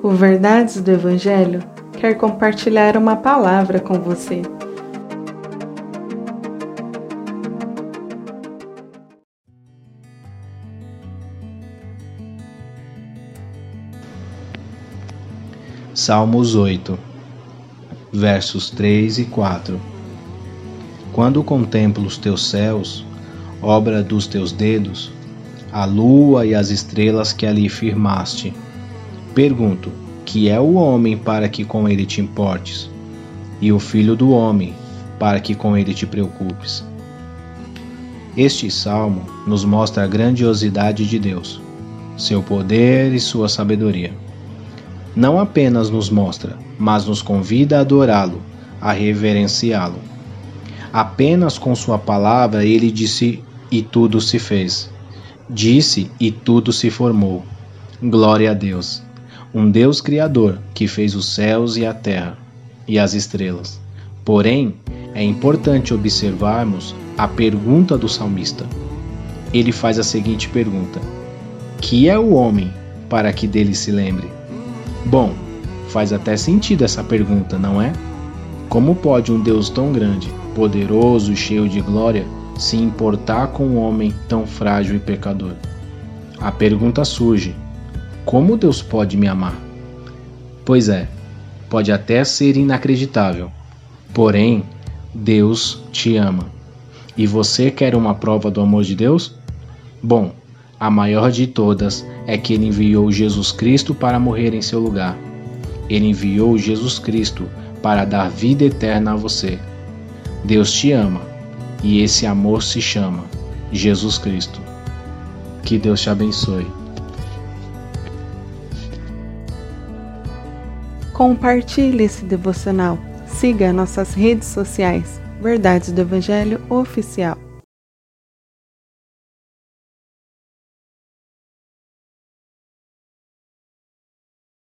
O Verdades do Evangelho quer compartilhar uma palavra com você. Salmos 8, versos 3 e 4 Quando contemplo os teus céus, obra dos teus dedos, a lua e as estrelas que ali firmaste, Pergunto: que é o homem para que com ele te importes, e o filho do homem para que com ele te preocupes? Este salmo nos mostra a grandiosidade de Deus, seu poder e sua sabedoria. Não apenas nos mostra, mas nos convida a adorá-lo, a reverenciá-lo. Apenas com sua palavra ele disse e tudo se fez. Disse e tudo se formou. Glória a Deus um Deus Criador que fez os céus e a terra e as estrelas. Porém, é importante observarmos a pergunta do salmista. Ele faz a seguinte pergunta: Que é o homem para que dele se lembre? Bom, faz até sentido essa pergunta, não é? Como pode um Deus tão grande, poderoso e cheio de glória se importar com um homem tão frágil e pecador? A pergunta surge como Deus pode me amar? Pois é, pode até ser inacreditável, porém, Deus te ama. E você quer uma prova do amor de Deus? Bom, a maior de todas é que ele enviou Jesus Cristo para morrer em seu lugar. Ele enviou Jesus Cristo para dar vida eterna a você. Deus te ama e esse amor se chama Jesus Cristo. Que Deus te abençoe. Compartilhe esse devocional. Siga nossas redes sociais. Verdades do Evangelho Oficial.